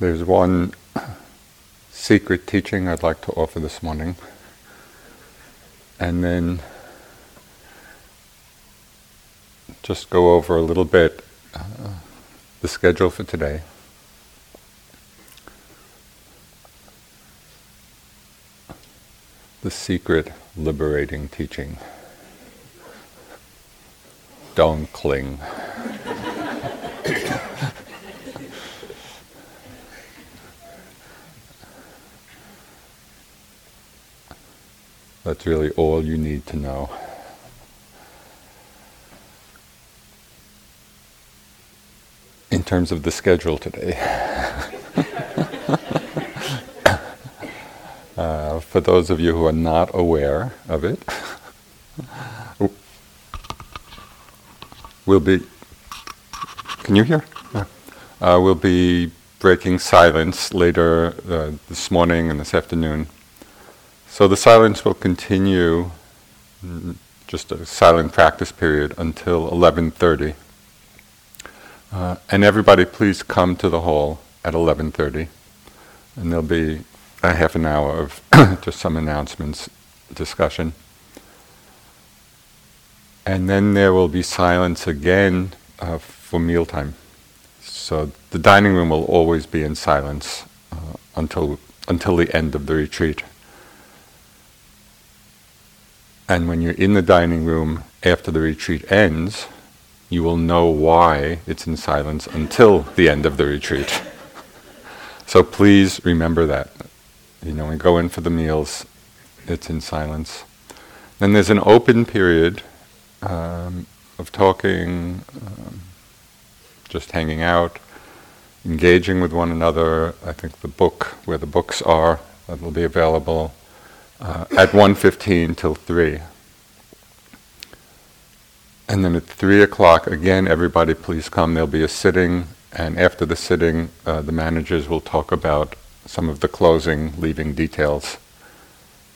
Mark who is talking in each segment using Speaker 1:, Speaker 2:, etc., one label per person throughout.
Speaker 1: There's one secret teaching I'd like to offer this morning, and then just go over a little bit uh, the schedule for today. The secret liberating teaching. Don't cling. That's really all you need to know. In terms of the schedule today. uh, for those of you who are not aware of it, we'll be. Can you hear? Uh, we'll be breaking silence later uh, this morning and this afternoon. So the silence will continue, mm, just a silent practice period until 11:30. Uh, and everybody, please come to the hall at 11:30, and there'll be a half an hour of just some announcements, discussion, and then there will be silence again uh, for mealtime. So the dining room will always be in silence uh, until until the end of the retreat. And when you're in the dining room after the retreat ends, you will know why it's in silence until the end of the retreat. so please remember that. You know, when you go in for the meals, it's in silence. Then there's an open period um, of talking, um, just hanging out, engaging with one another. I think the book, where the books are, that will be available uh, at 1.15 till 3. And then at 3 o'clock, again, everybody please come. There'll be a sitting, and after the sitting, uh, the managers will talk about some of the closing, leaving details.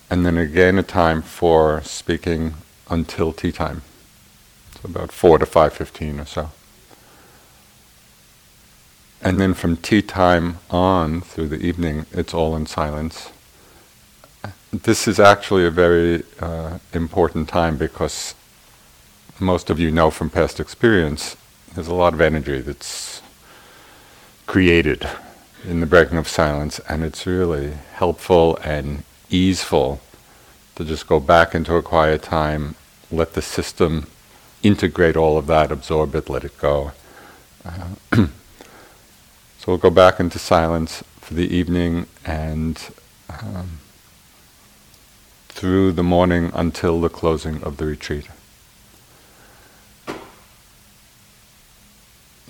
Speaker 1: And then again, a time for speaking until tea time. So about 4 to 5.15 or so. And then from tea time on through the evening, it's all in silence this is actually a very uh, important time because most of you know from past experience, there's a lot of energy that's created in the breaking of silence, and it's really helpful and easeful to just go back into a quiet time, let the system integrate all of that, absorb it, let it go. Uh, so we'll go back into silence for the evening and. Um, through the morning until the closing of the retreat.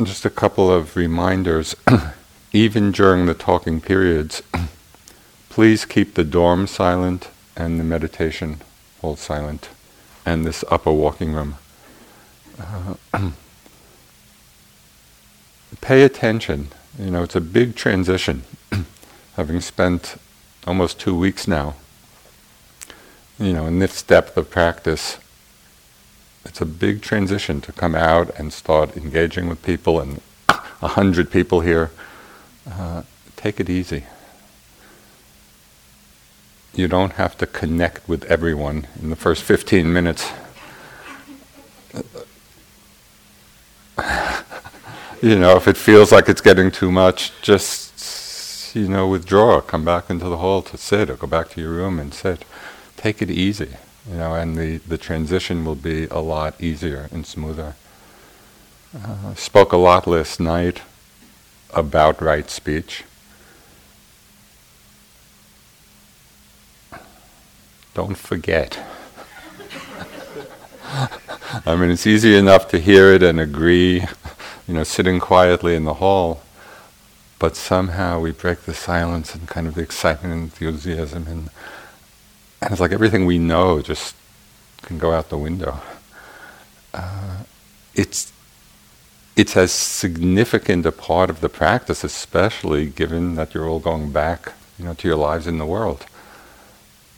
Speaker 1: Just a couple of reminders. Even during the talking periods, please keep the dorm silent and the meditation hall silent and this upper walking room. Uh, pay attention. You know, it's a big transition. Having spent almost two weeks now you know, in this depth of practice, it's a big transition to come out and start engaging with people and a hundred people here. Uh, take it easy. You don't have to connect with everyone in the first 15 minutes. you know, if it feels like it's getting too much, just, you know, withdraw, come back into the hall to sit, or go back to your room and sit take it easy, you know, and the, the transition will be a lot easier and smoother. Uh, spoke a lot last night about right speech. Don't forget. I mean, it's easy enough to hear it and agree, you know, sitting quietly in the hall, but somehow we break the silence and kind of the excitement and enthusiasm and and it's like everything we know just can go out the window. Uh, it's it's as significant a part of the practice, especially given that you're all going back, you know, to your lives in the world.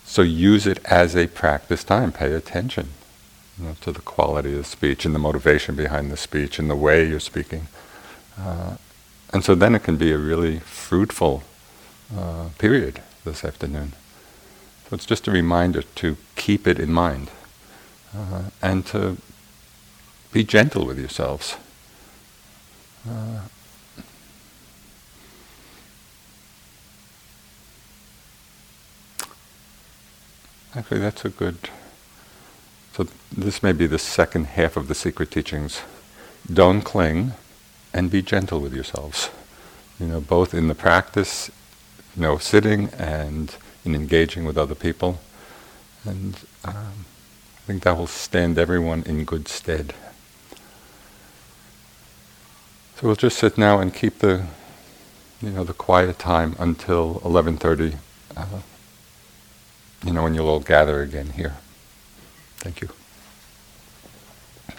Speaker 1: So use it as a practice time. Pay attention you know, to the quality of speech and the motivation behind the speech and the way you're speaking. Uh, and so then it can be a really fruitful uh, period this afternoon. So it's just a reminder to keep it in mind uh, and to be gentle with yourselves. Uh, actually, that's a good. So, this may be the second half of the secret teachings. Don't cling and be gentle with yourselves. You know, both in the practice, you know, sitting and in engaging with other people. And um, I think that will stand everyone in good stead. So we'll just sit now and keep the, you know, the quiet time until 11:30. Uh, you know, when you'll all gather again here. Thank you.